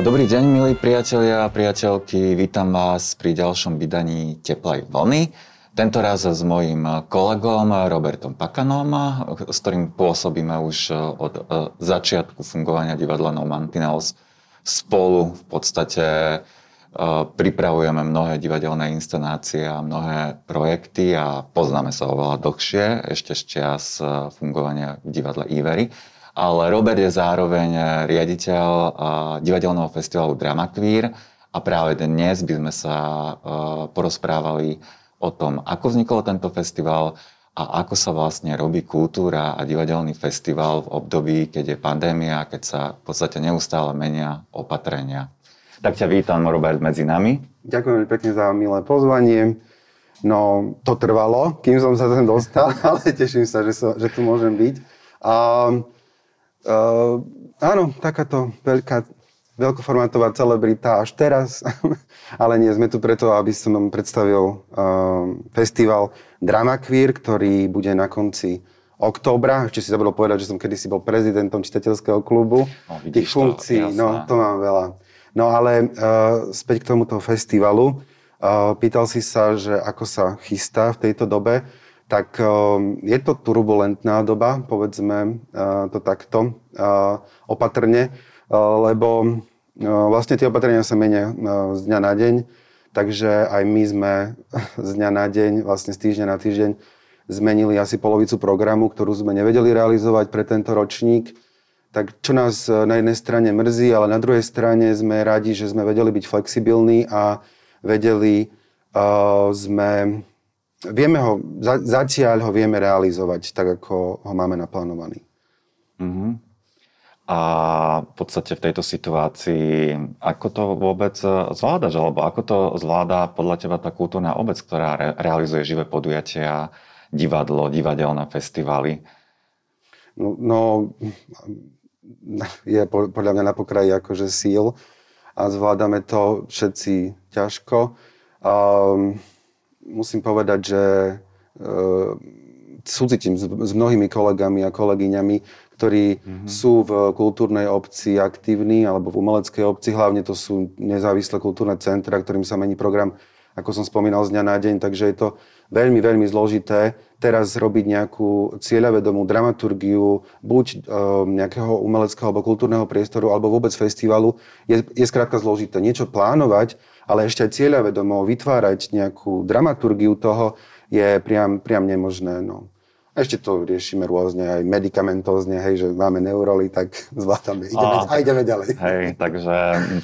Dobrý deň, milí priatelia a priateľky. Vítam vás pri ďalšom vydaní Teplej vlny. Tento raz s mojím kolegom Robertom Pakanom, s ktorým pôsobíme už od e, začiatku fungovania divadla No Mantinels spolu v podstate e, pripravujeme mnohé divadelné inscenácie a mnohé projekty a poznáme sa oveľa dlhšie, ešte z čias e, fungovania v divadle Ivery. Ale Robert je zároveň riaditeľ divadelného festivalu Drama Queer a práve dnes by sme sa porozprávali o tom, ako vznikol tento festival a ako sa vlastne robí kultúra a divadelný festival v období, keď je pandémia, keď sa v podstate neustále menia opatrenia. Tak ťa vítam, Robert, medzi nami. Ďakujem pekne za milé pozvanie. No, to trvalo, kým som sa sem dostal, ale teším sa, že, so, že tu môžem byť. A, uh, áno, takáto veľká veľkoformátová celebrita až teraz, ale nie, sme tu preto, aby som vám predstavil uh, festival Drama Queer, ktorý bude na konci októbra. Ešte si zabudol povedať, že som kedysi bol prezidentom čitateľského klubu. No, Tých funkcií, to, no to mám veľa. No ale uh, späť k tomuto festivalu. Uh, pýtal si sa, že ako sa chystá v tejto dobe. Tak uh, je to turbulentná doba, povedzme uh, to takto uh, opatrne, lebo vlastne tie opatrenia sa menia z dňa na deň, takže aj my sme z dňa na deň, vlastne z týždňa na týždeň zmenili asi polovicu programu, ktorú sme nevedeli realizovať pre tento ročník. Tak čo nás na jednej strane mrzí, ale na druhej strane sme radi, že sme vedeli byť flexibilní a vedeli uh, sme, vieme ho, za, zatiaľ ho vieme realizovať tak, ako ho máme naplánovaný. Mm-hmm. A v podstate v tejto situácii, ako to vôbec zvládaš, alebo ako to zvláda podľa teba tá kultúrna obec, ktorá re- realizuje živé podujatia, divadlo, divadelné festivaly? No, no je podľa mňa na pokraji akože síl a zvládame to všetci ťažko. Um, musím povedať, že uh, súcitím s, s mnohými kolegami a kolegyňami, ktorí mm-hmm. sú v kultúrnej obci aktívni alebo v umeleckej obci. Hlavne to sú nezávislé kultúrne centra, ktorým sa mení program, ako som spomínal, z dňa na deň. Takže je to veľmi, veľmi zložité teraz robiť nejakú cieľavedomú dramaturgiu buď um, nejakého umeleckého alebo kultúrneho priestoru alebo vôbec festivalu. Je, je skrátka zložité niečo plánovať, ale ešte aj cieľavedomo vytvárať nejakú dramaturgiu toho je priam, priam nemožné. No. A ešte to riešime rôzne, aj medicamentózne, hej, že máme neuroly, tak zvládame, ideme, a, a ideme ďalej. Hej, takže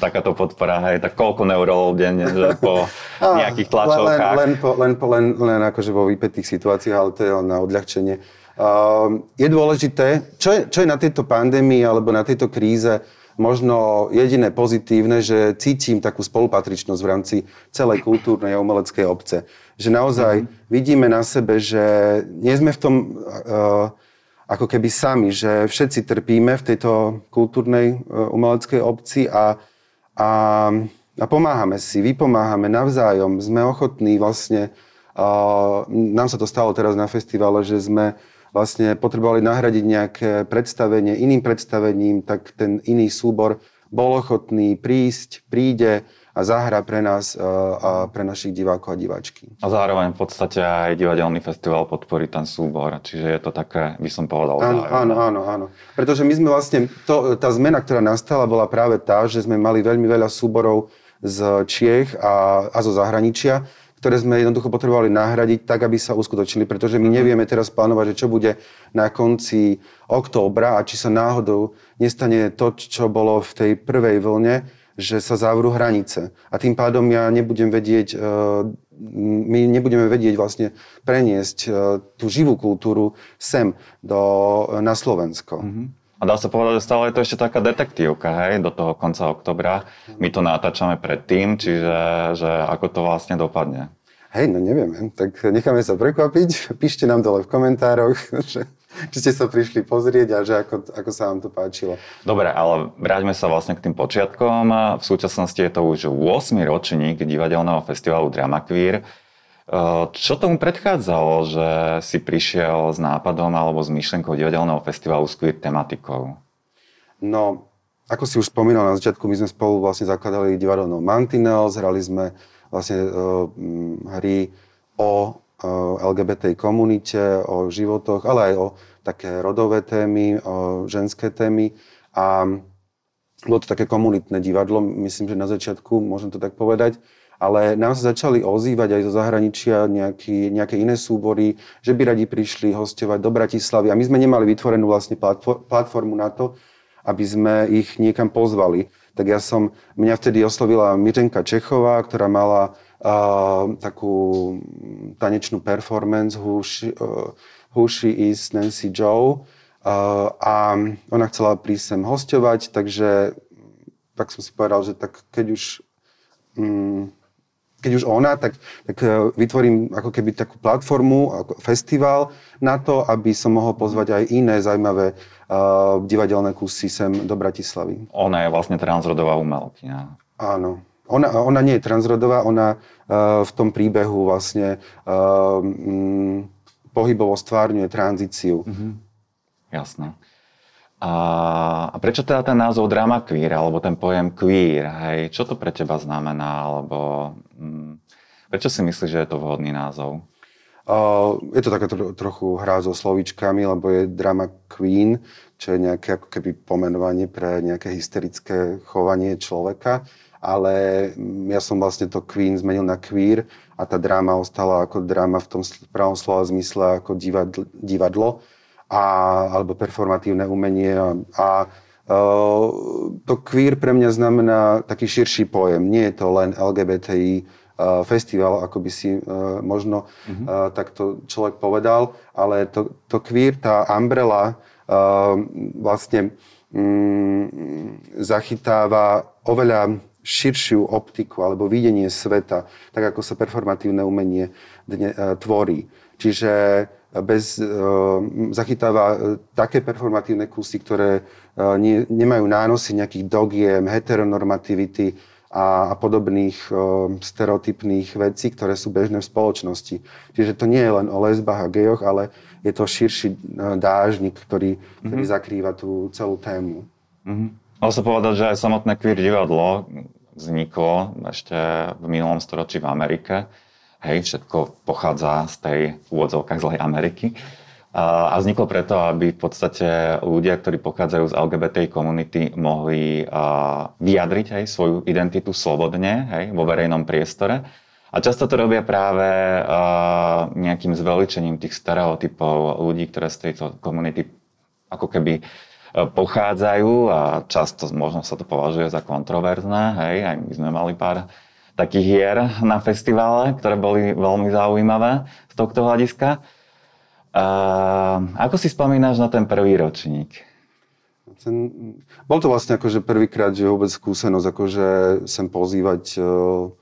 takáto podpora, hej, tak koľko neurolov denne, že po a, nejakých tlačovkách? Len, len, po, len, po, len, len akože vo vypetých situáciách, ale to je na odľahčenie. Uh, je dôležité, čo je, čo je na tejto pandémii alebo na tejto kríze možno jediné pozitívne, že cítim takú spolupatričnosť v rámci celej kultúrnej a umeleckej obce. Že naozaj mm-hmm. vidíme na sebe, že nie sme v tom uh, ako keby sami, že všetci trpíme v tejto kultúrnej uh, umeleckej obci a, a, a pomáhame si, vypomáhame navzájom, sme ochotní vlastne, uh, nám sa to stalo teraz na festivale, že sme vlastne potrebovali nahradiť nejaké predstavenie iným predstavením, tak ten iný súbor bol ochotný prísť, príde a zahra pre nás a pre našich divákov a diváčky. A zároveň v podstate aj divadelný festival podporí ten súbor, čiže je to také, by som povedal, áno, áno, áno, áno. Pretože my sme vlastne, to, tá zmena, ktorá nastala, bola práve tá, že sme mali veľmi veľa súborov z Čiech a, a zo zahraničia, ktoré sme jednoducho potrebovali nahradiť tak, aby sa uskutočnili, pretože my mhm. nevieme teraz plánovať, že čo bude na konci októbra a či sa náhodou nestane to, čo bolo v tej prvej vlne, že sa zavrú hranice. A tým pádom ja nebudem vedieť, e, my nebudeme vedieť vlastne preniesť e, tú živú kultúru sem do, na Slovensko. Mm-hmm. A dá sa povedať, že stále je to ešte taká detektívka, hej, do toho konca oktobra. My to natáčame predtým, čiže že ako to vlastne dopadne. Hej, no nevieme. Tak necháme sa prekvapiť. Píšte nám dole v komentároch, že, či ste sa prišli pozrieť a že ako, ako sa vám to páčilo. Dobre, ale vráťme sa vlastne k tým počiatkom. V súčasnosti je to už 8. ročník divadelného festivalu Drama Queer. Čo tomu predchádzalo, že si prišiel s nápadom alebo s myšlenkou divadelného festivalu s queer tematikou? No, ako si už spomínal na začiatku, my sme spolu vlastne zakladali divadelnou Mantinels, hrali sme vlastne uh, hry o uh, LGBT komunite, o životoch, ale aj o také rodové témy, o ženské témy. A bolo to také komunitné divadlo, myslím, že na začiatku, môžem to tak povedať ale nám sa začali ozývať aj zo zahraničia nejaký, nejaké iné súbory, že by radi prišli hostovať do Bratislavy a my sme nemali vytvorenú vlastne platformu na to, aby sme ich niekam pozvali. Tak ja som, mňa vtedy oslovila Mirenka Čechová, ktorá mala uh, takú tanečnú performance She, uh, Is Nancy Joe uh, a ona chcela prísť sem hostovať, takže tak som si povedal, že tak keď už um, keď už ona, tak, tak e, vytvorím ako keby takú platformu, ako festival na to, aby som mohol pozvať aj iné zaujímavé uh, divadelné kusy sem do Bratislavy. Ona je vlastne transrodová umelkyňa. Áno. Ona, ona nie je transrodová, ona uh, v tom príbehu vlastne uh, um, pohybovo stvárňuje tranzíciu. Mm-hmm. Jasné. A, a prečo teda ten názov drama queer, alebo ten pojem queer, hej? Čo to pre teba znamená, alebo hm, prečo si myslíš, že je to vhodný názov? Uh, je to také tro, trochu hra so slovíčkami, lebo je drama queen, čo je nejaké ako keby pomenovanie pre nejaké hysterické chovanie človeka, ale ja som vlastne to queen zmenil na queer a tá dráma ostala ako dráma v tom pravom slova zmysle ako divadlo a, alebo performatívne umenie. A, a uh, to queer pre mňa znamená taký širší pojem. Nie je to len LGBTI uh, festival, ako by si uh, možno mm-hmm. takto človek povedal, ale to, to queer, tá umbrella vlastne um, zachytáva oveľa širšiu optiku alebo videnie sveta, tak ako sa performatívne umenie dne, uh, tvorí. Čiže bez, e, zachytáva e, také performatívne kusy, ktoré e, nie, nemajú nánosy nejakých dogiem, heteronormativity a, a podobných stereotypných vecí, ktoré sú bežné v spoločnosti. Čiže to nie je len o lesbách a gejoch, ale je to širší dážnik, ktorý, mm-hmm. ktorý zakrýva tú celú tému. Mm-hmm. Ale sa povedať, že aj samotné queer divadlo vzniklo ešte v minulom storočí v Amerike Hej, všetko pochádza z tej úvodzovkách zlej Ameriky. A vzniklo preto, aby v podstate ľudia, ktorí pochádzajú z LGBT komunity, mohli vyjadriť hej, svoju identitu slobodne hej, vo verejnom priestore. A často to robia práve nejakým zveličením tých stereotypov ľudí, ktoré z tejto komunity ako keby pochádzajú a často možno sa to považuje za kontroverzné. Hej, aj my sme mali pár takých hier na festivale, ktoré boli veľmi zaujímavé z tohto hľadiska. A ako si spomínaš na ten prvý ročník? Ten, bol to vlastne akože prvýkrát, že vôbec skúsenosť, akože sem pozývať uh,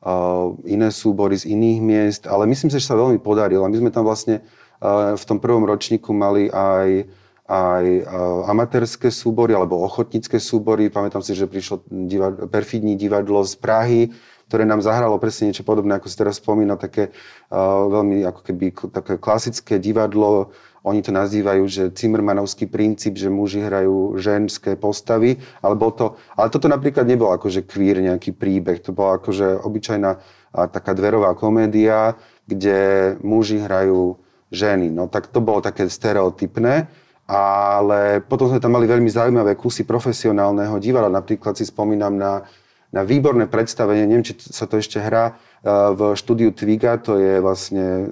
uh, iné súbory z iných miest, ale myslím si, že sa veľmi podarilo. My sme tam vlastne uh, v tom prvom ročníku mali aj aj amatérske súbory alebo ochotnícke súbory. Pamätám si, že prišlo divadlo, perfidní divadlo z Prahy, ktoré nám zahralo presne niečo podobné, ako si teraz spomína, také uh, veľmi ako keby také klasické divadlo. Oni to nazývajú, že Cimrmanovský princíp, že muži hrajú ženské postavy, ale, bol to, ale toto napríklad nebol akože queer nejaký príbeh, to bola akože obyčajná a taká dverová komédia, kde muži hrajú ženy. No tak to bolo také stereotypné, ale potom sme tam mali veľmi zaujímavé kusy profesionálneho divadla. Napríklad si spomínam na na výborné predstavenie, neviem, či sa to ešte hrá, e, v štúdiu Tviga, to je vlastne e,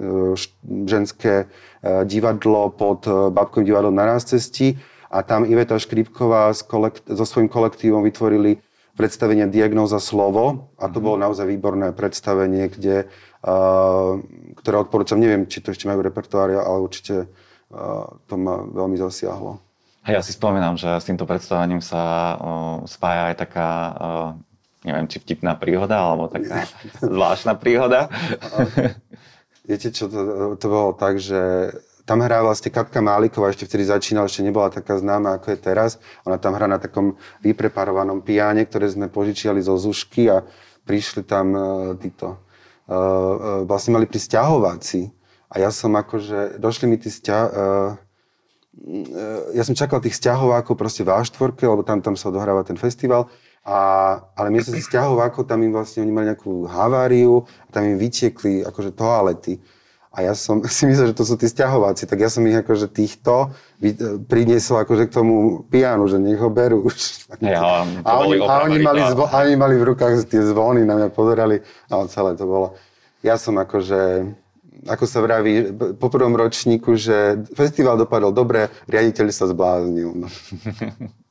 ženské e, divadlo pod Babkovým divadlom na cesti a tam Iveta Škripková so svojím kolektívom vytvorili predstavenie Diagnóza slovo. A to mhm. bolo naozaj výborné predstavenie, kde, ktoré odporúčam, neviem, či to ešte majú repertoári, ale určite to ma veľmi zasiahlo. Hej, ja si spomínam, že s týmto predstavením sa spája aj taká neviem, či vtipná príhoda, alebo taká zvláštna príhoda. Viete čo, to, to bolo tak, že tam hrá vlastne Katka Máliková, ešte vtedy začínala, ešte nebola taká známa, ako je teraz. Ona tam hrá na takom vypreparovanom piáne, ktoré sme požičiali zo Zušky a prišli tam uh, títo, uh, uh, vlastne mali pri stiahováci. A ja som akože, došli mi tí sťa, uh, ja som čakal tých stiahovákov proste v A4, lebo tam, tam sa odohráva ten festival. A, ale miesto si stiahovákov, tam im vlastne oni mali nejakú haváriu a tam im vytiekli akože toalety. A ja som si myslel, že to sú tí stiahováci, tak ja som ich akože týchto priniesol akože k tomu pianu, že nech ho berú už. Ja, a, oni, a, oni mali zvo, a oni mali v rukách tie zvony, na mňa pozerali a celé to bolo. Ja som akože ako sa vraví po prvom ročníku, že festival dopadol dobre, riaditeľ sa zbláznil.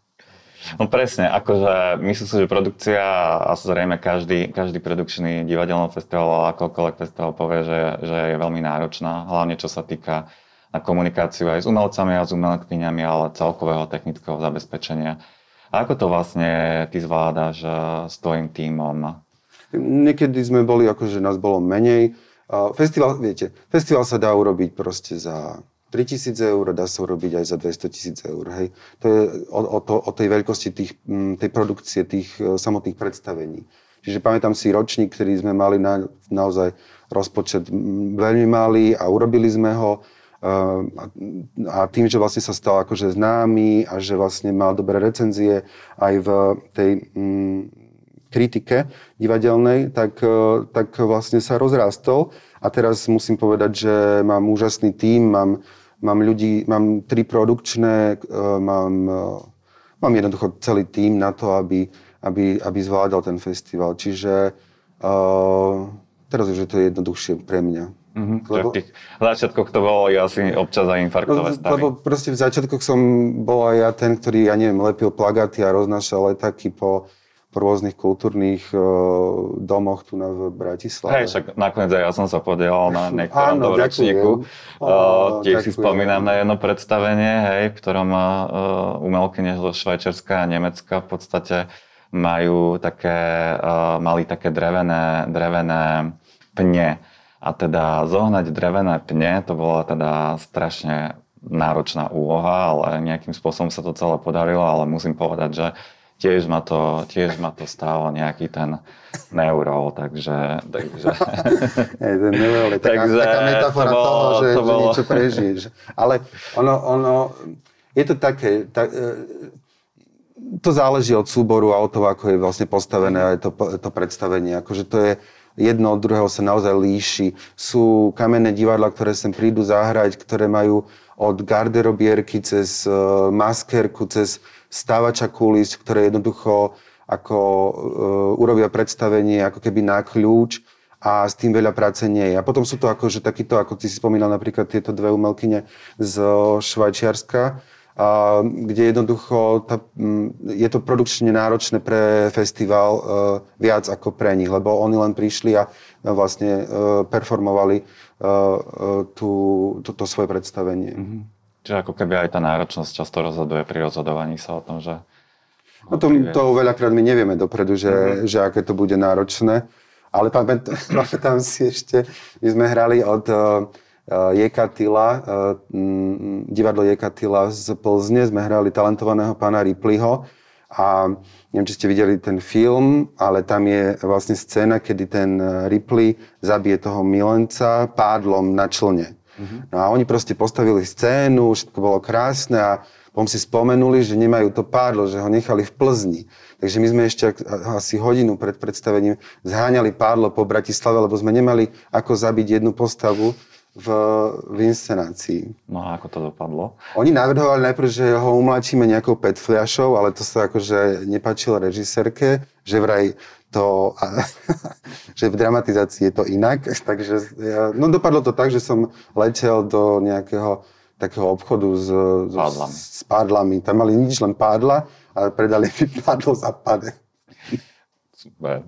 No. Presne, akože myslím si, že produkcia a zrejme každý, každý produkčný divadelný festival alebo akokoľvek festival povie, že, že je veľmi náročná, hlavne čo sa týka na komunikáciu aj s umelcami a s umelkyňami, ale celkového technického zabezpečenia. A ako to vlastne ty zvládaš eh, s tvojim tímom? Niekedy sme boli, akože nás bolo menej. Festival, viete, festival sa dá urobiť proste za 3000 eur, dá sa urobiť aj za 200 tisíc eur. Hej. To je o, o, to, o tej veľkosti tých, tej produkcie, tých e, samotných predstavení. Čiže pamätám si ročník, ktorý sme mali na, naozaj rozpočet veľmi malý a urobili sme ho. E, a tým, že vlastne sa stal akože známy a že vlastne mal dobré recenzie aj v tej kritike divadelnej, tak, e, tak vlastne sa rozrástol. A teraz musím povedať, že mám úžasný tím, mám Mám ľudí, mám tri produkčné, e, mám, e, mám jednoducho celý tím na to, aby, aby, aby zvládal ten festival. Čiže uh, teraz už je to jednoduchšie pre mňa. Mm-hmm. Lebo, v tých začiatkoch to bolo asi občas aj infarktové stavy. Lebo proste v začiatkoch som bol aj ja ten, ktorý, ja neviem, lepil plagaty a roznášal letáky po, rôznych kultúrnych uh, domoch tu na v Bratislave. Hej, však nakoniec aj ja som sa podielal na niektorom tom ročníku. Uh, tiež si spomínam na jedno predstavenie, hej, v ktorom uh, umelkyne zo Švajčiarska a Nemecka v podstate majú také, uh, mali také drevené, drevené pne. A teda zohnať drevené pne, to bola teda strašne náročná úloha, ale nejakým spôsobom sa to celé podarilo, ale musím povedať, že tiež ma to, tiež ma to stálo nejaký ten neurol, takže... takže... Hey, ten neurol je taká, takže taká metafora to bolo, toho, že, to bolo... že niečo prežiješ. Ale ono, ono, je to také, tak, e, to záleží od súboru a od toho, ako je vlastne postavené aj to, to predstavenie. Akože to je, jedno od druhého sa naozaj líši. Sú kamenné divadla, ktoré sem prídu zahrať, ktoré majú od garderobierky cez uh, maskerku, cez stávača kulis, ktoré jednoducho ako uh, urobia predstavenie ako keby na kľúč a s tým veľa práce nie je. A potom sú to akože takýto, ako ty si spomínal napríklad tieto dve umelkyne z Švajčiarska, a, kde jednoducho tá, je to produkčne náročné pre festival uh, viac ako pre nich, lebo oni len prišli a uh, vlastne uh, performovali uh, uh, tú, to, to svoje predstavenie. Mm-hmm. Čiže ako keby aj tá náročnosť často rozhoduje pri rozhodovaní sa o tom, že... No to, to veľakrát my nevieme dopredu, že, mm-hmm. že aké to bude náročné. Ale pamätám, si ešte, my sme hrali od uh, Eh, Jekatila, mm, divadlo Jekatila z Plzne, sme hrali talentovaného pána Ripleyho a neviem, či ste videli ten film, ale tam je vlastne scéna, kedy ten Ripley zabije toho milenca pádlom na člne. Mm-hmm. No a oni proste postavili scénu, všetko bolo krásne a potom si spomenuli, že nemajú to pádlo, že ho nechali v Plzni. Takže my sme ešte asi hodinu pred predstavením zháňali pádlo po Bratislave, lebo sme nemali ako zabiť jednu postavu v, v inscenácii. No a ako to dopadlo? Oni navrhovali najprv, že ho umlačíme nejakou pet fľašou, ale to sa akože nepačilo režisérke, že vraj to, že v dramatizácii je to inak. Takže ja, no dopadlo to tak, že som letel do nejakého takého obchodu s, pádlami. s pádlami. Tam mali nič, len pádla a predali mi pádlo za pade. Super.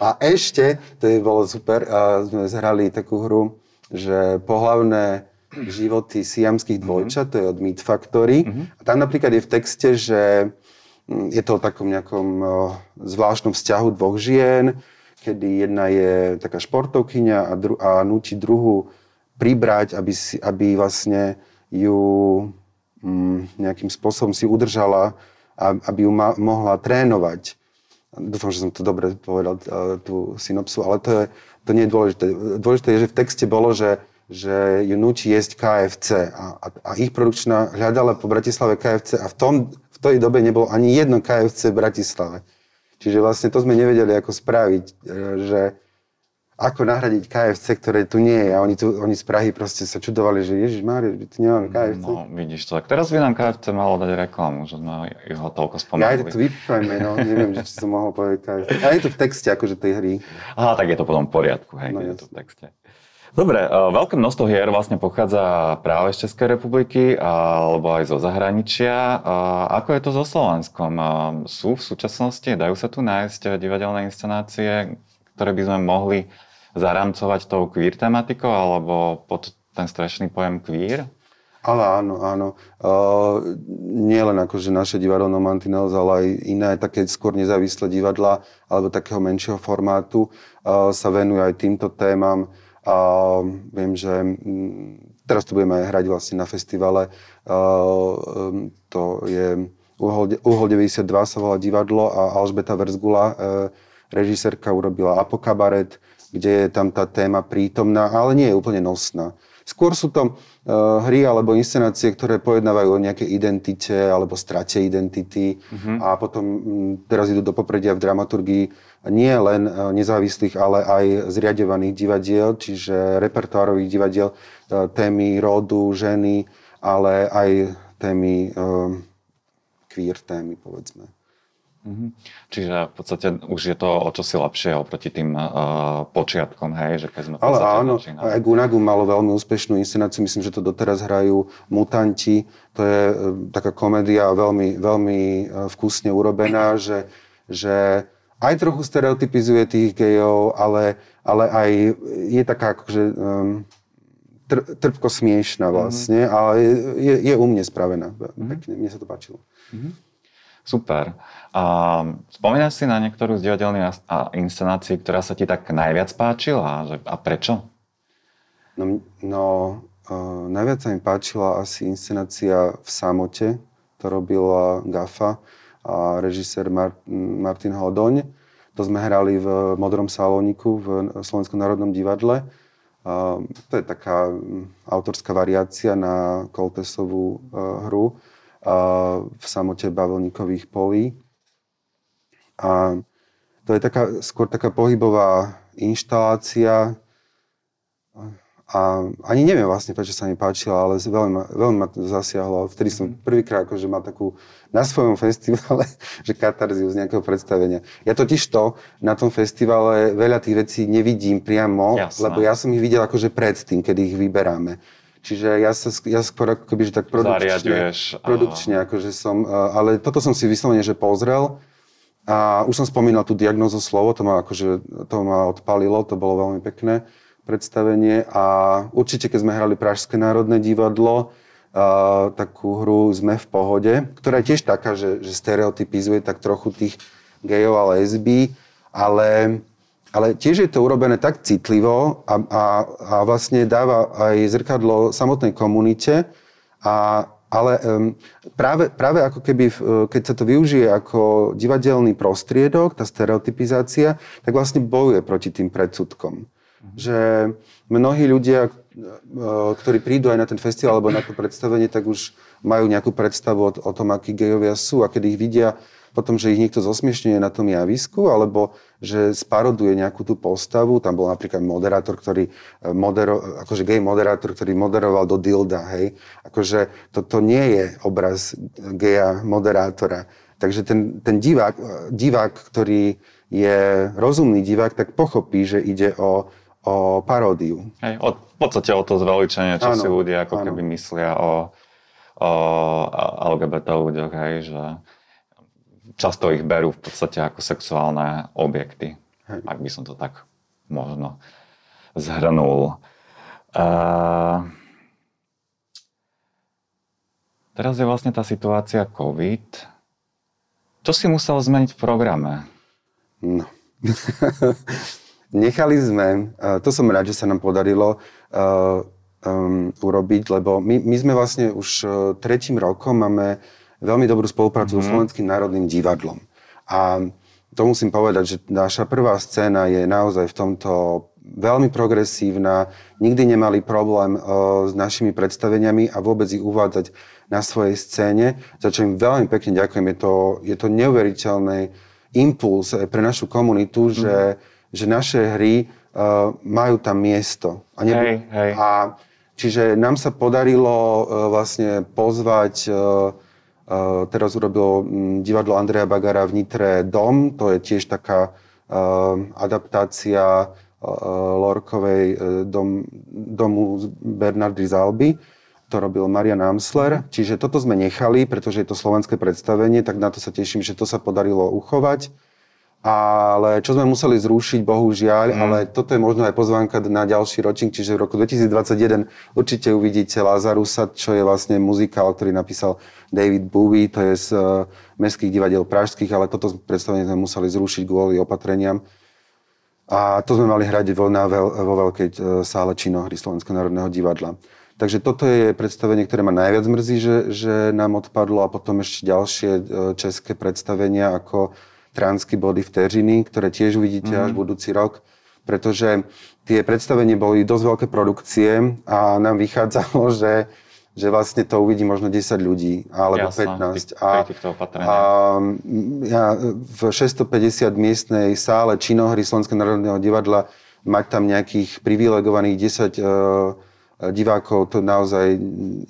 A ešte, to je bolo super, a sme zhrali takú hru, že pohlavné životy siamských dvojčat, to je od Meat Factory. Mm-hmm. A tam napríklad je v texte, že je to o takom nejakom zvláštnom vzťahu dvoch žien, kedy jedna je taká športovkyňa a, dru- a nutí druhú pribrať, aby, si, aby vlastne ju mm, nejakým spôsobom si udržala, aby ju ma- mohla trénovať. Dúfam, že som to dobre povedal, tú synopsu, ale to je, to nie je dôležité. Dôležité je, že v texte bolo, že, že ju nutí jesť KFC a, a, a ich produkčná hľadala po Bratislave KFC a v, tom, tej dobe nebolo ani jedno KFC v Bratislave. Čiže vlastne to sme nevedeli, ako spraviť, e, že ako nahradiť KFC, ktoré tu nie je. A oni, tu, oni z Prahy proste sa čudovali, že Ježiš Mária, tu nemáme KFC. No, vidíš to. Tak teraz by nám KFC malo dať reklamu, že sme ho toľko spomenuli. Ja to vypíchajme, no. Neviem, či som mohol povedať KFC. A je to v texte akože tej hry. Aha, tak je to potom v poriadku, hej, no, je to v texte. Dobre, e, veľké množstvo hier vlastne pochádza práve z Českej republiky alebo aj zo zahraničia. E, ako je to so Slovenskom? E, sú v súčasnosti, dajú sa tu nájsť divadelné inscenácie, ktoré by sme mohli zaramcovať tou queer tematikou alebo pod ten strašný pojem queer? Ale áno, áno. Uh, nie len akože naše divadlo No Mantinels, ale aj iné, také skôr nezávislé divadla alebo takého menšieho formátu uh, sa venujú aj týmto témam. Uh, viem, že um, teraz tu budeme hrať vlastne na festivale. Um, to je Uhol, Uhol 92 sa volá divadlo a Alžbeta Verzgula, uh, režisérka, urobila Apokabaret, kde je tam tá téma prítomná, ale nie je úplne nosná. Skôr sú to uh, hry alebo inscenácie, ktoré pojednávajú o nejakej identite alebo strate identity uh-huh. a potom um, teraz idú do popredia v dramaturgii nie len uh, nezávislých, ale aj zriadovaných divadiel, čiže repertoárových divadiel, uh, témy rodu, ženy, ale aj témy queer témy, povedzme. Mm-hmm. Čiže v podstate už je to o čosi lepšie oproti tým uh, počiatkom, hej, že keď sme Ale áno, aj Gunagu malo veľmi úspešnú inscenáciu, myslím, že to doteraz hrajú Mutanti, to je uh, taká komédia veľmi, veľmi uh, vkusne urobená, že, že aj trochu stereotypizuje tých gejov, ale, ale aj je taká akože um, tr, trpko smiešná mhm. vlastne, mm-hmm. ale je, je u mne spravená. Mm-hmm. Pekne, mne sa to páčilo. Mm-hmm. Super. A spomínaš si na niektorú z divadelných inscenácií, ktorá sa ti tak najviac páčila? A prečo? No, no uh, najviac sa mi páčila asi inscenácia v samote. To robila Gafa a režisér Mar- Martin Hodoň. To sme hrali v Modrom salóniku v Slovenskom národnom divadle. Uh, to je taká autorská variácia na Koltesovú uh, hru v samote bavlníkových polí. A to je taká, skôr taká pohybová inštalácia. A ani neviem vlastne, prečo sa mi páčila, ale veľmi, veľmi ma to zasiahlo. Vtedy som mhm. prvýkrát akože mal takú na svojom festivale, že katarziu z nejakého predstavenia. Ja totiž to na tom festivale veľa tých vecí nevidím priamo, Jasne. lebo ja som ich videl akože predtým, kedy ich vyberáme. Čiže ja sa ja skôr ako keby, že tak produkčne, produkčne akože som, ale toto som si vyslovene, že pozrel a už som spomínal tú diagnózu slovo, to ma akože, to ma odpalilo, to bolo veľmi pekné predstavenie a určite, keď sme hrali Pražské národné divadlo, a, takú hru Sme v pohode, ktorá je tiež taká, že, že stereotypizuje tak trochu tých gejov a lesby, ale ale tiež je to urobené tak citlivo a, a, a vlastne dáva aj zrkadlo samotnej komunite, a, ale um, práve, práve ako keby, keď sa to využije ako divadelný prostriedok, tá stereotypizácia, tak vlastne bojuje proti tým predsudkom. Mm-hmm. Že mnohí ľudia, e, ktorí prídu aj na ten festival alebo na to predstavenie, tak už majú nejakú predstavu o, o tom, akí gejovia sú a keď ich vidia potom, že ich niekto zosmiešňuje na tom javisku, alebo že sparoduje nejakú tú postavu. Tam bol napríklad moderátor, ktorý e, modero, akože gay moderátor, ktorý moderoval do dilda, hej. Akože toto nie je obraz geja moderátora. Takže ten, ten divák, divák, ktorý je rozumný divák, tak pochopí, že ide o, o paródiu. Hej, o, v podstate o to zveličenie, čo ano, si ľudia ako ano. keby myslia o, o LGBT ľuďoch, hej, že často ich berú v podstate ako sexuálne objekty, Hej. ak by som to tak možno zhrnul. Uh, teraz je vlastne tá situácia COVID. Čo si musel zmeniť v programe? No. Nechali sme, to som rád, že sa nám podarilo uh, um, urobiť, lebo my, my sme vlastne už uh, tretím rokom máme veľmi dobrú spoluprácu mm-hmm. so mhm. Slovenským národným divadlom. A to musím povedať, že naša prvá scéna je naozaj v tomto veľmi progresívna, nikdy nemali problém uh, s našimi predstaveniami a vôbec ich uvádzať na svojej scéne, za čo im veľmi pekne ďakujem. Je to, je to neuveriteľný impuls pre našu komunitu, mm. že, že naše hry uh, majú tam miesto. A, nebu- hej, hej. a čiže nám sa podarilo uh, vlastne pozvať Uh, teraz urobilo um, divadlo Andreja Bagara v Nitre Dom, to je tiež taká uh, adaptácia uh, Lorkovej dom, domu Bernardy Zalby. To robil Marian Amsler. Čiže toto sme nechali, pretože je to slovenské predstavenie, tak na to sa teším, že to sa podarilo uchovať ale čo sme museli zrušiť, bohužiaľ, mm. ale toto je možno aj pozvánka na ďalší ročník, čiže v roku 2021 určite uvidíte Lazarusa, čo je vlastne muzikál, ktorý napísal David Bowie, to je z uh, Mestských divadiel pražských, ale toto predstavenie sme museli zrušiť kvôli opatreniam. A to sme mali hrať vo, na veľ, vo veľkej uh, sále činohry Slovenského národného divadla. Takže toto je predstavenie, ktoré ma najviac mrzí, že, že nám odpadlo a potom ešte ďalšie uh, české predstavenia ako transky body vteřiny, ktoré tiež uvidíte mm-hmm. až mhm. budúci rok, pretože tie predstavenie boli dosť veľké produkcie a nám vychádzalo, že, že vlastne to uvidí možno 10 ľudí alebo Jasná, 15. a, a ja v 650 miestnej sále činohry Slovenského národného divadla mať tam nejakých privilegovaných 10 uh, divákov, to naozaj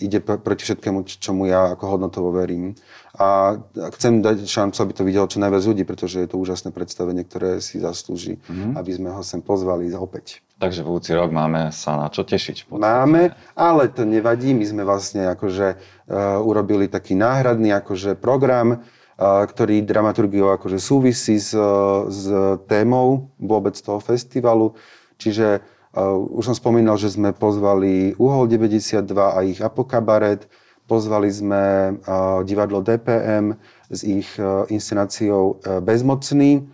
ide proti všetkému, čomu ja ako hodnotovo verím. A chcem dať šancu, aby to videlo čo najviac ľudí, pretože je to úžasné predstavenie, ktoré si zaslúži, mm-hmm. aby sme ho sem pozvali opäť. Takže budúci rok máme sa na čo tešiť. Máme, ale to nevadí. My sme vlastne akože uh, urobili taký náhradný akože program, uh, ktorý dramaturgiou akože súvisí s, s témou vôbec toho festivalu. Čiže už som spomínal, že sme pozvali Uhol 92 a ich Apokabaret, pozvali sme divadlo DPM s ich uh, inscenáciou Bezmocný,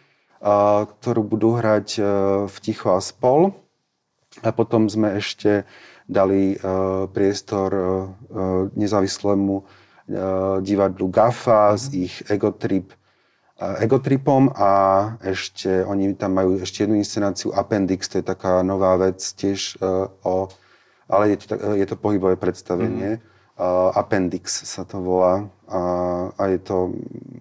ktorú budú hrať v Ticho a spol. A potom sme ešte dali priestor nezávislému divadlu GAFA z ich Egotrip Egotripom a ešte, oni tam majú ešte jednu inscenáciu Appendix, to je taká nová vec tiež uh, o, ale je to, je to pohybové predstavenie. Mm. Uh, Appendix sa to volá a, a je to,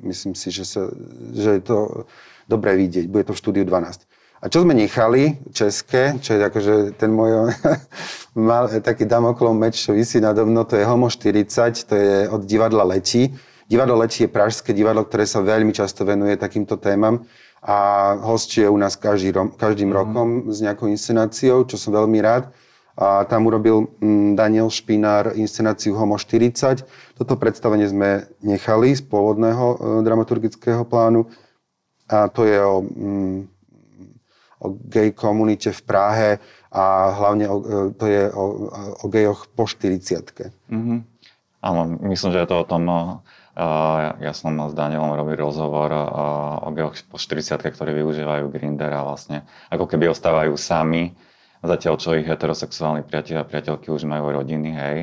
myslím si, že, sa, že je to dobré vidieť. Bude to v štúdiu 12. A čo sme nechali, české, čo je akože ten môj mal, taký damoklov meč, čo vysí nado mnou, to je Homo 40, to je od divadla Letí Divadlo Letí je pražské divadlo, ktoré sa veľmi často venuje takýmto témam a hostuje u nás každý, každým mm. rokom s nejakou inscenáciou, čo som veľmi rád. A tam urobil mm, Daniel Špinár inscenáciu Homo 40. Toto predstavenie sme nechali z pôvodného e, dramaturgického plánu. A to je o, mm, o gay komunite v Prahe a hlavne o, e, to je o, o gejoch po 40 mm-hmm. Áno, myslím, že je to o tom ja som s Danielom robil rozhovor o geoch po 40 ktorí využívajú Grinder a vlastne ako keby ostávajú sami, zatiaľ čo ich heterosexuálni priatelia a priateľky už majú rodiny, hej.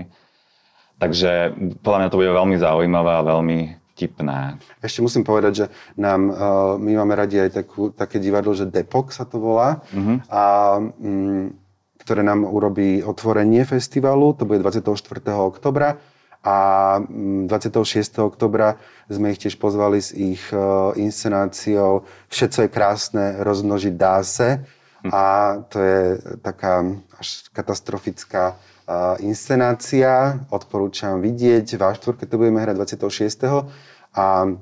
Takže podľa mňa to bude veľmi zaujímavé a veľmi vtipné. Ešte musím povedať, že nám, my máme radi aj takú, také divadlo, že Depok sa to volá, mm-hmm. a, m, ktoré nám urobí otvorenie festivalu, to bude 24. oktobra a 26. Mm, oktobra sme ich tiež pozvali s ich e, inscenáciou Všetko je krásne, rozmnožiť dá se. A to je taká až katastrofická e, inscenácia. Odporúčam vidieť. Váš štvorke to budeme hrať 26. A e,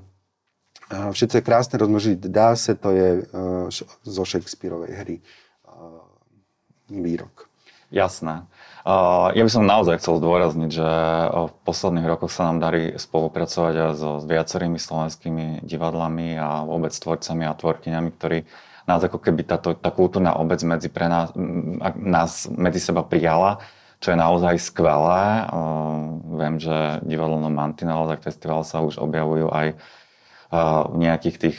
Všetko je krásne, rozmnožiť dá se, to je zo Shakespeareovej hry výrok. Jasné. Ja by som naozaj chcel zdôrazniť, že v posledných rokoch sa nám darí spolupracovať aj so, s viacerými slovenskými divadlami a vôbec tvorcami a tvorkyňami, ktorí nás ako keby táto, tá kultúrna obec medzi pre nás, nás medzi seba prijala, čo je naozaj skvelé. Viem, že divadlo no Mantinel, tak festival sa už objavujú aj v nejakých tých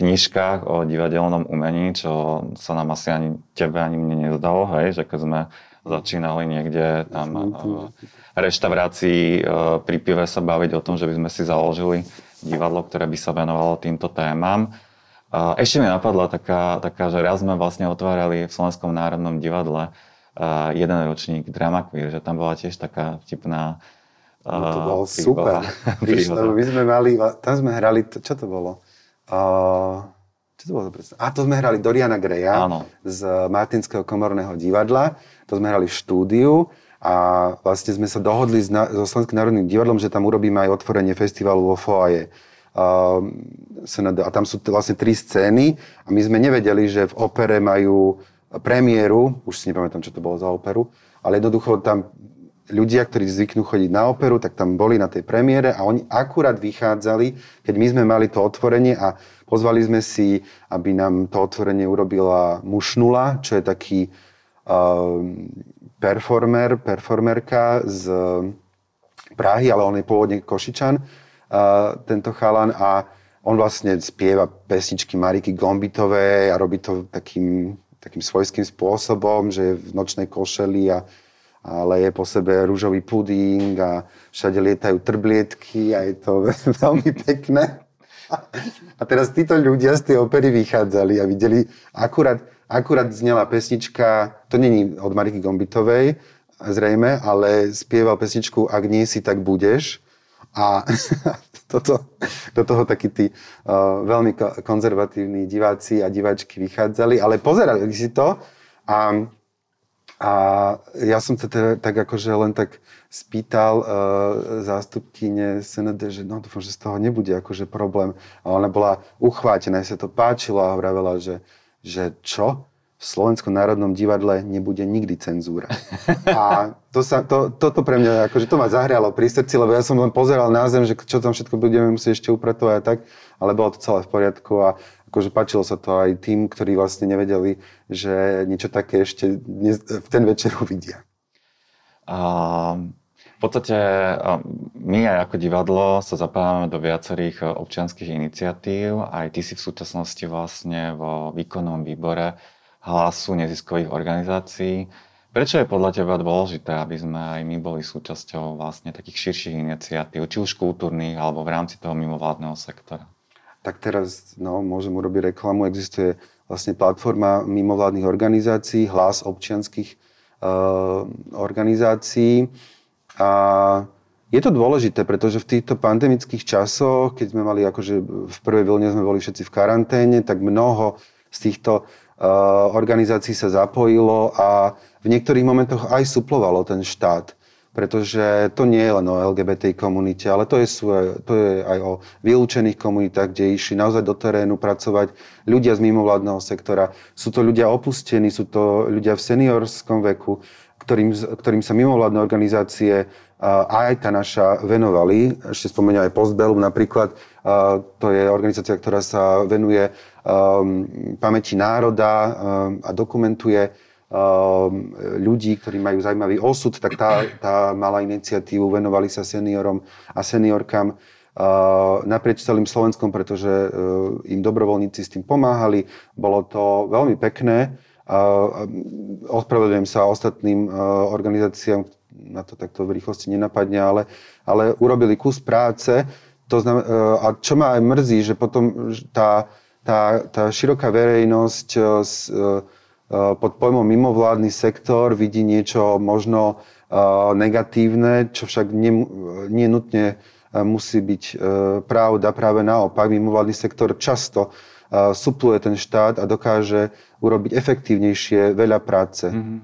knižkách o divadelnom umení, čo sa nám asi ani tebe, ani mne nezdalo, hej, že keď sme začínali niekde tam v eh, reštaurácii eh, pri pive sa baviť o tom, že by sme si založili divadlo, ktoré by sa venovalo týmto témam. A ešte mi napadla taká, taká, že raz sme vlastne otvárali v Slovenskom národnom divadle jeden ročník Drama Queer, že tam bola tiež taká vtipná no to bolo super. my sme mali, tam sme hrali, čo to bolo? Uh, čo to bolo presne? A to sme hrali Doriana Greja Áno. z Martinského komorného divadla. To sme hrali v štúdiu a vlastne sme sa dohodli so Slovenským národným divadlom, že tam urobíme aj otvorenie festivalu vo Foaje. A tam sú vlastne tri scény a my sme nevedeli, že v opere majú premiéru, už si nepamätám, čo to bolo za operu, ale jednoducho tam ľudia, ktorí zvyknú chodiť na operu, tak tam boli na tej premiére a oni akurát vychádzali, keď my sme mali to otvorenie a pozvali sme si, aby nám to otvorenie urobila Mušnula, čo je taký uh, performer, performerka z Prahy, ale on je pôvodne Košičan tento chalan a on vlastne spieva pesničky Mariky Gombitovej a robí to takým, takým svojským spôsobom, že je v nočnej košeli a, ale je po sebe rúžový puding a všade lietajú trblietky a je to veľmi pekné. A teraz títo ľudia z tej opery vychádzali a videli, akurát, akurát znela pesnička, to není od Mariky Gombitovej, zrejme, ale spieval pesničku Ak nie si, tak budeš. A toto, do toho takí tí uh, veľmi konzervatívni diváci a diváčky vychádzali, ale pozerali si to a, a ja som sa teda tak akože len tak spýtal uh, zástupkyne SND, že no dúfam, že z toho nebude akože problém. A ona bola uchvátená, sa to páčilo a vravela, že, že čo? v Slovenskom národnom divadle nebude nikdy cenzúra. A to sa, to, toto pre mňa, akože to ma zahrialo pri srdci, lebo ja som len pozeral na zem, že čo tam všetko budeme musieť ešte upratovať a tak, ale bolo to celé v poriadku a akože páčilo sa to aj tým, ktorí vlastne nevedeli, že niečo také ešte v ten večer uvidia. Um... V podstate my aj ako divadlo sa zapájame do viacerých občianských iniciatív. Aj ty si v súčasnosti vlastne vo výkonnom výbore hlasu neziskových organizácií. Prečo je podľa teba dôležité, aby sme aj my boli súčasťou vlastne takých širších iniciatív, či už kultúrnych, alebo v rámci toho mimovládneho sektora? Tak teraz no, môžem urobiť reklamu. Existuje vlastne platforma mimovládnych organizácií, hlas občianských uh, organizácií. A je to dôležité, pretože v týchto pandemických časoch, keď sme mali akože v prvej vlne sme boli všetci v karanténe, tak mnoho z týchto Eh, organizácií sa zapojilo a v niektorých momentoch aj suplovalo ten štát. Pretože to nie je len o LGBT komunite, ale to je, to je aj o vylúčených komunitách, kde išli naozaj do terénu pracovať ľudia z mimovládneho sektora. Sú to ľudia opustení, sú to ľudia v seniorskom veku, ktorým, ktorým sa mimovládne organizácie aj tá naša venovali. Ešte spomeniem aj Postbellum napríklad. To je organizácia, ktorá sa venuje um, pamäti národa um, a dokumentuje um, ľudí, ktorí majú zaujímavý osud, tak tá, tá mala iniciatívu, venovali sa seniorom a seniorkám uh, naprieč celým Slovenskom, pretože uh, im dobrovoľníci s tým pomáhali. Bolo to veľmi pekné. Ospravedlňujem sa ostatným organizáciám, na to takto v rýchlosti nenapadne, ale, ale urobili kus práce. To znamená, uh, a čo ma aj mrzí, že potom tá, tá, tá široká verejnosť e, e, e, pod pojmom mimovládny sektor vidí niečo možno negatívne, čo však nie, nie nutne musí byť pravda. Práve naopak, mimovládny sektor často supluje ten štát a dokáže urobiť efektívnejšie veľa práce. Mm-hmm.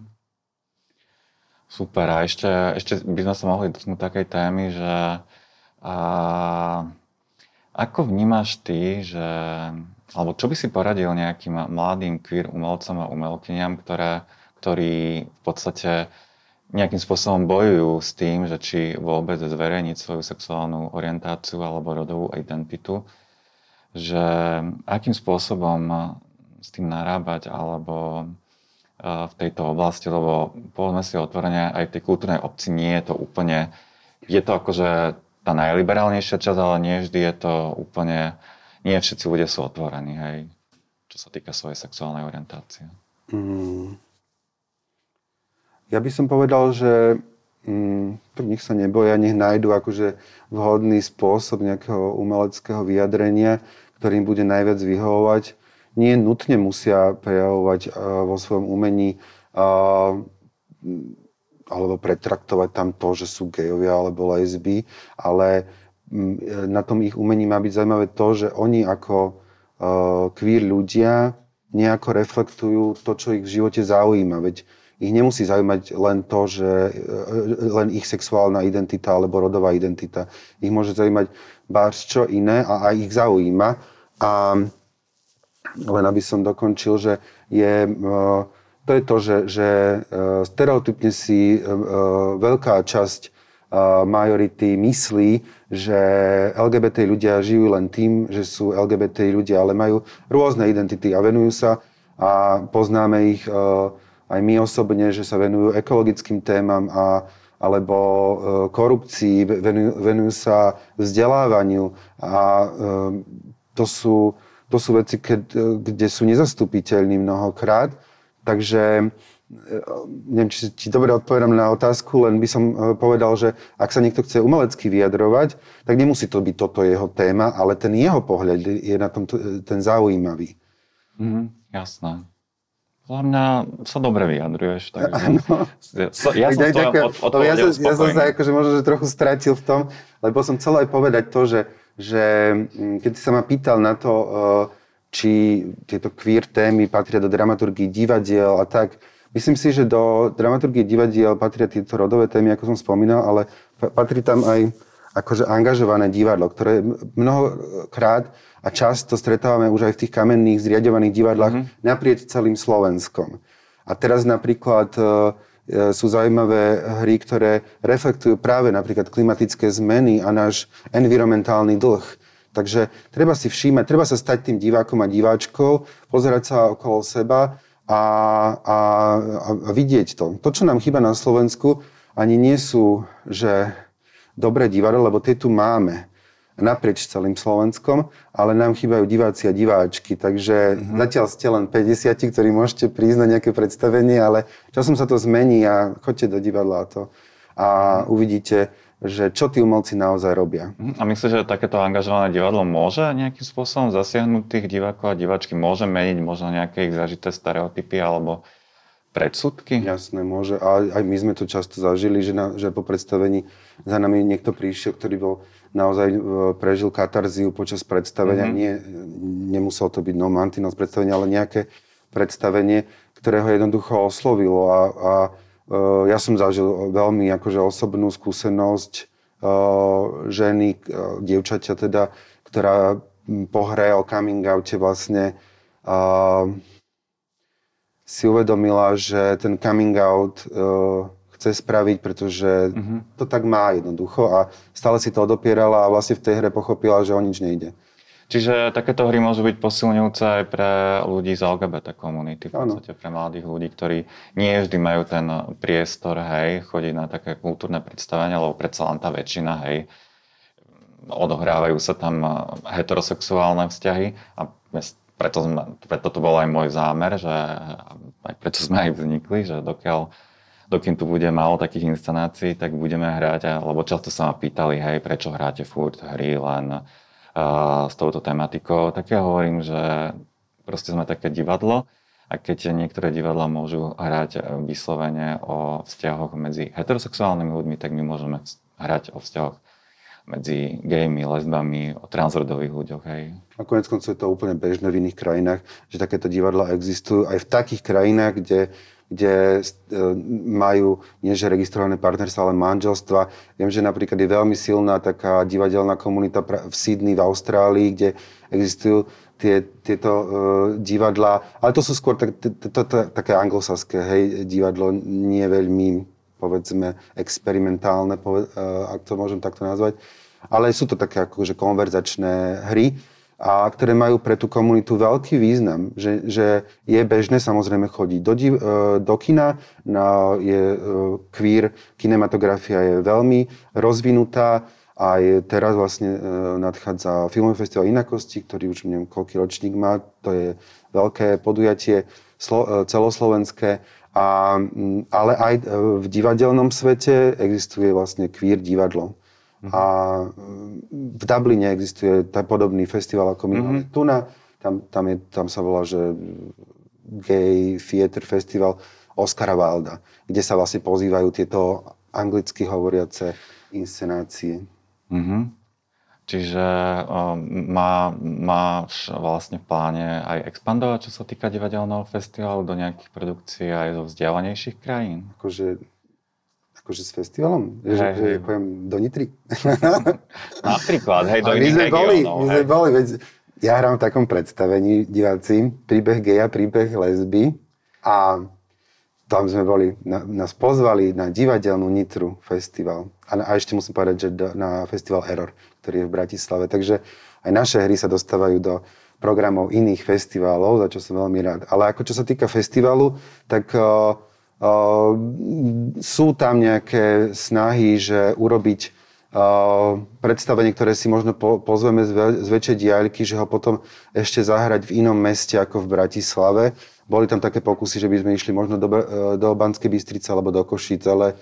Super. A ešte, ešte by sme sa mohli dotknúť takej témy, že a, ako vnímaš ty, že alebo čo by si poradil nejakým mladým queer umelcom a umelkyniam, ktoré, ktorí v podstate nejakým spôsobom bojujú s tým, že či vôbec zverejniť svoju sexuálnu orientáciu alebo rodovú identitu, že akým spôsobom s tým narábať alebo v tejto oblasti, lebo povedzme si otvorene, aj v tej kultúrnej obci nie je to úplne, je to akože tá najliberálnejšia časť, ale nie vždy je to úplne nie všetci ľudia sú otvorení, hej, čo sa týka svojej sexuálnej orientácie. Mm. Ja by som povedal, že mm, nech sa neboja, nech nájdu akože vhodný spôsob nejakého umeleckého vyjadrenia, ktorým bude najviac vyhovovať. nie nutne musia prejavovať vo svojom umení alebo pretraktovať tam to, že sú gejovia alebo lesby, ale na tom ich umení má byť zaujímavé to, že oni ako queer ľudia nejako reflektujú to, čo ich v živote zaujíma. Veď ich nemusí zaujímať len to, že len ich sexuálna identita alebo rodová identita. Ich môže zaujímať bárs čo iné a aj ich zaujíma. A len aby som dokončil, že je, to je to, že, že stereotypne si veľká časť majority myslí, že LGBT ľudia žijú len tým, že sú LGBT ľudia, ale majú rôzne identity a venujú sa a poznáme ich aj my osobne, že sa venujú ekologickým témam a alebo korupcii, venujú, venujú sa vzdelávaniu a to sú, to sú veci, keď, kde sú nezastupiteľní mnohokrát. Takže neviem, či, či dobre odpovedám na otázku, len by som e, povedal, že ak sa niekto chce umelecky vyjadrovať, tak nemusí to byť toto jeho téma, ale ten jeho pohľad je na tom ten zaujímavý. Mm, jasné. Podľa mňa sa dobre vyjadruješ. Takže... So, ja som. Od, od ja, som, ja som sa akože možno, že trochu stratil v tom, lebo som chcel aj povedať to, že, že mm, keď si sa ma pýtal na to, e, či tieto queer témy patria do dramaturgii divadiel a tak, Myslím si, že do dramaturgie divadiel patria tieto rodové témy, ako som spomínal, ale patrí tam aj akože angažované divadlo, ktoré mnohokrát a často stretávame už aj v tých kamenných zriadovaných divadlách mm-hmm. naprieč celým Slovenskom. A teraz napríklad e, e, sú zaujímavé hry, ktoré reflektujú práve napríklad klimatické zmeny a náš environmentálny dlh. Takže treba si všímať, treba sa stať tým divákom a diváčkou, pozerať sa okolo seba a, a, a vidieť to. To, čo nám chýba na Slovensku, ani nie sú, že dobré divadlo, lebo tie tu máme naprieč celým Slovenskom, ale nám chýbajú diváci a diváčky, takže mm-hmm. zatiaľ ste len 50, ktorí môžete prísť na nejaké predstavenie, ale časom sa to zmení a choďte do divadla a to a uvidíte, že čo tí umelci naozaj robia. Mhm. A myslíš, že takéto angažované divadlo môže nejakým spôsobom zasiahnuť tých divákov a diváčky? Môže meniť možno nejaké ich zažité stereotypy alebo predsudky? Jasné, môže. A aj my sme to často zažili, že, na, že po predstavení za nami niekto prišiel, ktorý bol naozaj e, prežil katarziu počas predstavenia. Mm-hmm. Nie, nemuselo to byť no mantinus predstavenie, ale nejaké predstavenie, ktoré ho jednoducho oslovilo a, a Eh, ja som zažil veľmi akože osobnú skúsenosť eh, ženy, dievčaťa teda, ktorá po hre o coming oute vlastne si uvedomila, že ten coming out chce spraviť, pretože mm-hmm. to tak má jednoducho a stále si to odopierala a vlastne v tej hre pochopila, že o nič nejde. Čiže takéto hry môžu byť posilňujúce aj pre ľudí z LGBT komunity, v podstate pre mladých ľudí, ktorí nie vždy majú ten priestor, hej, chodiť na také kultúrne predstavenia, lebo predsa len tá väčšina, hej, odohrávajú sa tam heterosexuálne vzťahy a preto, sme, preto to bol aj môj zámer, že aj preto sme aj vznikli, že dokiaľ dokým tu bude málo takých inscenácií, tak budeme hrať, lebo často sa ma pýtali, hej, prečo hráte furt hry len s touto tematikou, tak ja hovorím, že proste sme také divadlo a keď niektoré divadla môžu hrať vyslovene o vzťahoch medzi heterosexuálnymi ľuďmi, tak my môžeme hrať o vzťahoch medzi gejmi, lesbami, o transrodových ľuďoch. Hej. A konec koncov je to úplne bežné v iných krajinách, že takéto divadla existujú aj v takých krajinách, kde kde e, majú nie že registrované partnerstva, ale manželstva. Viem, že napríklad je veľmi silná taká divadelná komunita v Sydney v Austrálii, kde existujú tie, tieto uh, divadlá, ale to sú skôr také anglosaské, hej, divadlo, nie veľmi, povedzme, experimentálne, poved, uh, ak to môžem takto nazvať, ale sú to také akože konverzačné hry, a ktoré majú pre tú komunitu veľký význam, že, že je bežné samozrejme chodiť do, e, do kina, na, je e, queer kinematografia je veľmi rozvinutá, aj teraz vlastne e, nadchádza Filmový festival Inakosti, ktorý už neviem, koľký ročník má, to je veľké podujatie celoslovenské, a, ale aj v divadelnom svete existuje vlastne queer divadlo. A v Dubline existuje podobný festival, ako my mm-hmm. tu na tam, tam, je, tam sa volá, že Gay Theatre Festival Oscara Wilda, kde sa vlastne pozývajú tieto anglicky hovoriace inscenácie. Mm-hmm. Čiže um, má, máš vlastne v pláne aj expandovať, čo sa týka divadelného festivalu, do nejakých produkcií aj zo vzdialenejších krajín? Akože, akože s festivalom? Hej, že, hej. že poviem do Nitry? Napríklad, hej, do iných my sme boli, regiónov, my sme boli, veď ja hrám v takom predstavení diváci, príbeh geja, príbeh lesby a tam sme boli, na, nás pozvali na divadelnú Nitru festival. A, a ešte musím povedať, že do, na festival Error, ktorý je v Bratislave. Takže aj naše hry sa dostávajú do programov iných festivalov, za čo som veľmi rád. Ale ako čo sa týka festivalu, tak uh, sú tam nejaké snahy, že urobiť uh, predstavenie, ktoré si možno po, pozveme z, väčšej diaľky, že ho potom ešte zahrať v inom meste ako v Bratislave boli tam také pokusy, že by sme išli možno do, e, do Banskej Bystrice alebo do Košíc, ale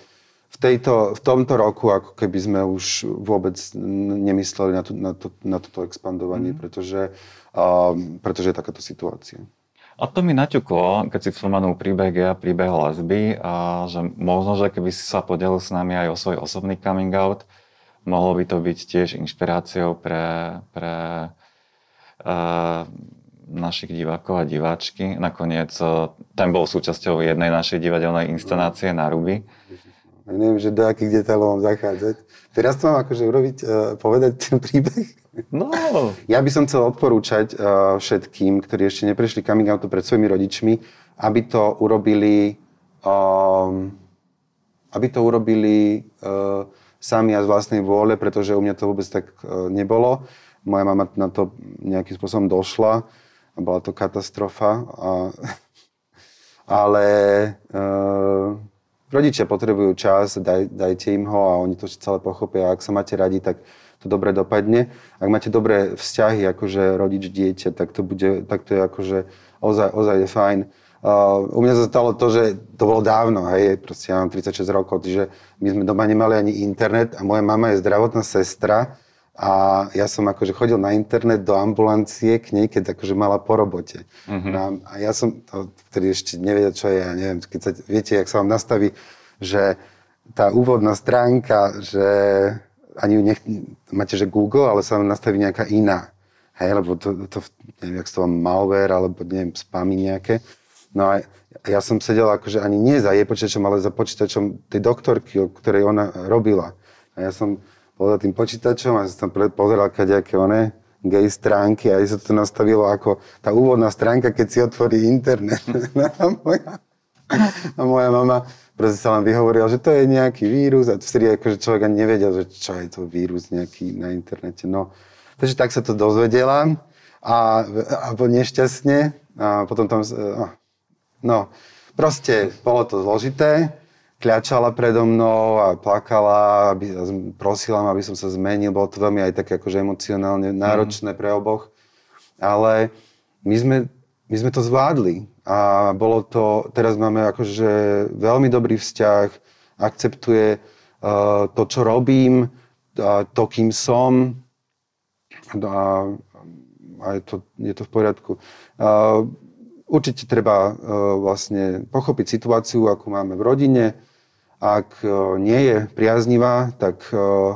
v, tejto, v tomto roku ako keby sme už vôbec nemysleli na, to, na, to, na toto expandovanie, mm. pretože, uh, pretože je takáto situácia. A to mi naťuklo, keď si spomenul príbeh a príbeh lesby, a že možno, že keby si sa podelil s nami aj o svoj osobný coming out, mohlo by to byť tiež inšpiráciou pre, pre uh, našich divákov a diváčky. Nakoniec eh, ten bol súčasťou jednej našej divadelnej inscenácie na Ruby. Ja neviem, že do akých detailov mám zachádzať. Teraz to mám akože urobiť, uh, povedať ten príbeh? No. Ja by som chcel odporúčať uh, všetkým, ktorí ešte neprešli coming outu pred svojimi rodičmi, aby to urobili um, aby to urobili uh, sami a z vlastnej vôle, pretože u mňa to vôbec tak uh, nebolo. Moja mama na to nejakým spôsobom došla a bola to katastrofa. A, ale e, rodičia potrebujú čas, daj, dajte im ho a oni to celé pochopia. Ak sa máte radi, tak to dobre dopadne. Ak máte dobré vzťahy, akože rodič, dieťa, tak to, bude, tak to je akože ozaj, ozaj je fajn. Uh, u mňa sa stalo to, že to bolo dávno, hej, proste ja mám 36 rokov, čiže my sme doma nemali ani internet a moja mama je zdravotná sestra, a ja som akože chodil na internet do ambulancie k nej, keď akože mala po robote. Uh-huh. A ja som, to, ktorý ešte nevedel, čo je, ja neviem, keď sa, viete, jak sa vám nastaví, že tá úvodná stránka, že ani ju nech, máte, že Google, ale sa vám nastaví nejaká iná. Hej, lebo to, to neviem, jak to malware, alebo neviem, spamy nejaké. No a ja som sedel akože ani nie za jej počítačom, ale za počítačom tej doktorky, o ktorej ona robila. A ja som bol za tým počítačom a som tam pozeral kadejaké one gay stránky a sa to nastavilo ako tá úvodná stránka, keď si otvorí internet. a, moja, a moja mama proste sa len vyhovorila, že to je nejaký vírus a vtedy akože človek ani nevedel, že čo je to vírus nejaký na internete. No, takže tak sa to dozvedela a, a nešťastne a potom tam, no, proste bolo to zložité kľačala predo mnou a plakala, aby, prosila ma, aby som sa zmenil. Bolo to veľmi aj také akože emocionálne náročné pre oboch. Ale my sme, my sme to zvládli. A bolo to, teraz máme akože veľmi dobrý vzťah, akceptuje uh, to, čo robím, to, kým som. A, a je, to, je to v poriadku. Uh, určite treba uh, vlastne pochopiť situáciu, akú máme v rodine, ak e, nie je priaznivá, tak, e,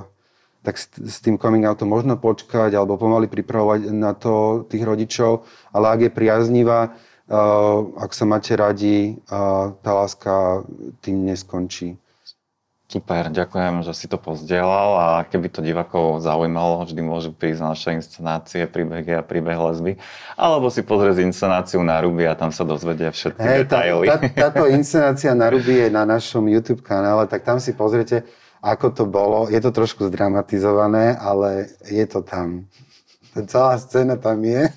tak s tým coming outom možno počkať alebo pomaly pripravovať na to tých rodičov, ale ak je priaznivá, e, ak sa máte radi, tá láska tým neskončí. Super, ďakujem, že si to pozdielal a keby to divákov zaujímalo, vždy môžu prísť na naše inscenácie, príbehy a príbeh lesby, alebo si pozrieť inscenáciu na Ruby a tam sa dozvedia všetky hey, detaily. Tá, tá, táto inscenácia na Ruby je na našom YouTube kanále, tak tam si pozriete, ako to bolo. Je to trošku zdramatizované, ale je to tam. Celá scéna tam je.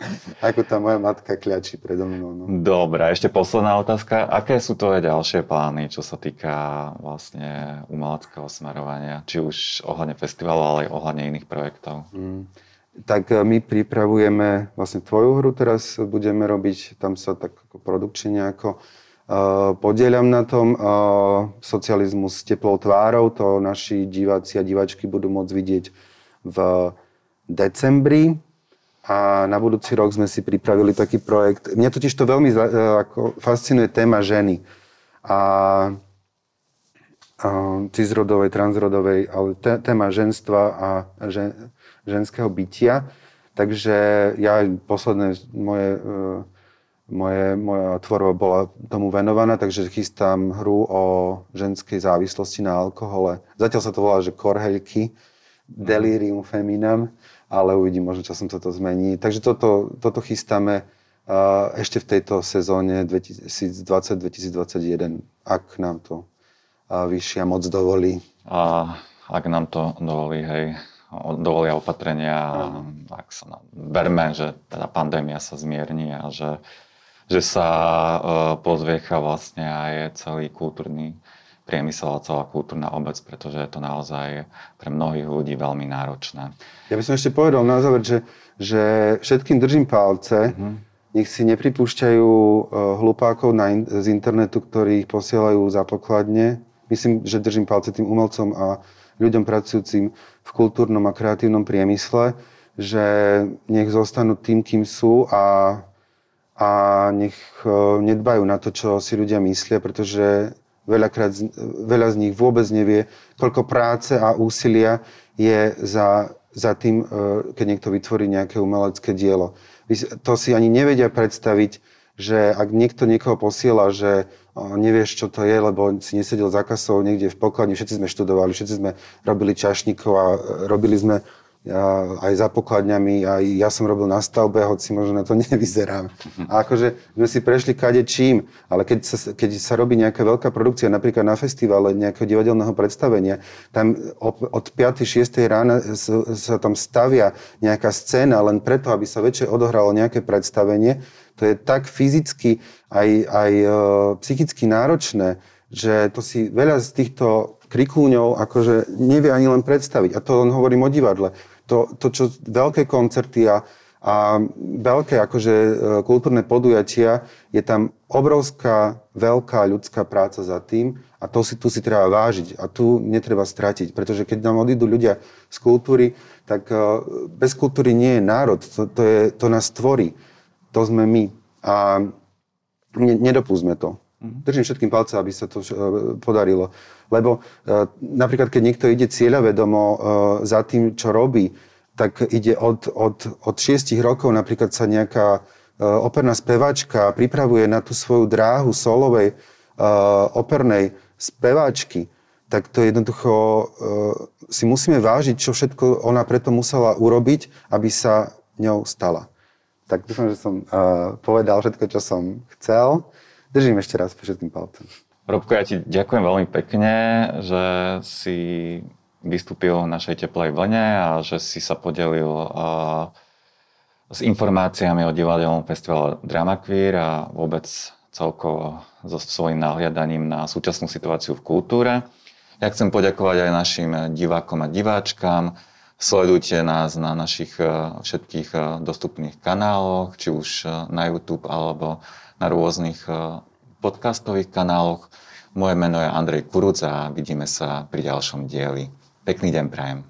Ako tá moja matka kľačí predo mnou. No. Dobre, ešte posledná otázka. Aké sú tvoje ďalšie plány, čo sa týka vlastne umeleckého smerovania? Či už ohľadne festivalu, ale aj ohľadne iných projektov? Mm. Tak e, my pripravujeme vlastne tvoju hru teraz budeme robiť, tam sa tak ako produkčne nejako uh, podieľam na tom. Uh, socializmus s teplou tvárou, to naši diváci a diváčky budú môcť vidieť v decembri a na budúci rok sme si pripravili taký projekt. Mňa totiž to veľmi ako, fascinuje téma ženy. A, a cisrodovej, transrodovej, ale téma ženstva a žen, ženského bytia. Takže ja posledné moje, e, moje, moja tvorba bola tomu venovaná, takže chystám hru o ženskej závislosti na alkohole. Zatiaľ sa to volá, že korheľky, delirium feminam ale uvidím, možno časom sa to zmení. Takže toto, toto chystáme ešte v tejto sezóne 2020-2021, ak nám to vyššia moc dovolí. A ak nám to dovolí, hej, dovolia opatrenia, mm. ak sa verme, že teda pandémia sa zmierni a že, že sa uh, pozviecha vlastne aj celý kultúrny priemysel a celá kultúrna obec, pretože je to naozaj pre mnohých ľudí veľmi náročné. Ja by som ešte povedal na záver, že, že všetkým držím palce, mm-hmm. nech si nepripúšťajú uh, hlupákov na in- z internetu, ktorí ich posielajú za pokladne. Myslím, že držím palce tým umelcom a ľuďom pracujúcim v kultúrnom a kreatívnom priemysle, že nech zostanú tým, kým sú a, a nech uh, nedbajú na to, čo si ľudia myslia, pretože veľakrát, veľa z nich vôbec nevie, koľko práce a úsilia je za, za tým, e, keď niekto vytvorí nejaké umelecké dielo. To si ani nevedia predstaviť, že ak niekto niekoho posiela, že nevieš, čo to je, lebo si nesedel za kasou niekde v pokladni, všetci sme študovali, všetci sme robili čašníkov a robili sme ja, aj za pokladňami, aj ja som robil na stavbe, hoci možno na to nevyzerám. A akože sme si prešli kade čím, ale keď sa, keď sa robí nejaká veľká produkcia, napríklad na festivale nejakého divadelného predstavenia, tam od 5. 6. rána sa tam stavia nejaká scéna len preto, aby sa večer odohralo nejaké predstavenie, to je tak fyzicky aj, aj e, psychicky náročné, že to si veľa z týchto krikúňov akože nevie ani len predstaviť. A to len hovorím o divadle to, to čo veľké koncerty a, a veľké akože e, kultúrne podujatia, je tam obrovská, veľká ľudská práca za tým a to si, tu si treba vážiť a tu netreba stratiť, pretože keď nám odídu ľudia z kultúry, tak e, bez kultúry nie je národ, to, to, je, to nás tvorí, to sme my a ne, nedopúsme to. Mhm. Držím všetkým palce, aby sa to e, podarilo. Lebo e, napríklad, keď niekto ide cieľavedomo e, za tým, čo robí, tak ide od, od, od 6 rokov, napríklad sa nejaká operná speváčka pripravuje na tú svoju dráhu solovej opernej speváčky, tak to jednoducho si musíme vážiť, čo všetko ona preto musela urobiť, aby sa ňou stala. Tak dúfam, že som povedal všetko, čo som chcel. Držím ešte raz všetkým palcom. Robko, ja ti ďakujem veľmi pekne, že si vystúpil v našej teplej vlne a že si sa podelil s informáciami o divadelnom festivale Drama Queer a vôbec celkovo so svojím nahliadaním na súčasnú situáciu v kultúre. Ja chcem poďakovať aj našim divákom a diváčkam. Sledujte nás na našich všetkých dostupných kanáloch, či už na YouTube alebo na rôznych podcastových kanáloch. Moje meno je Andrej Kuruc a vidíme sa pri ďalšom dieli. Pekný deň prajem.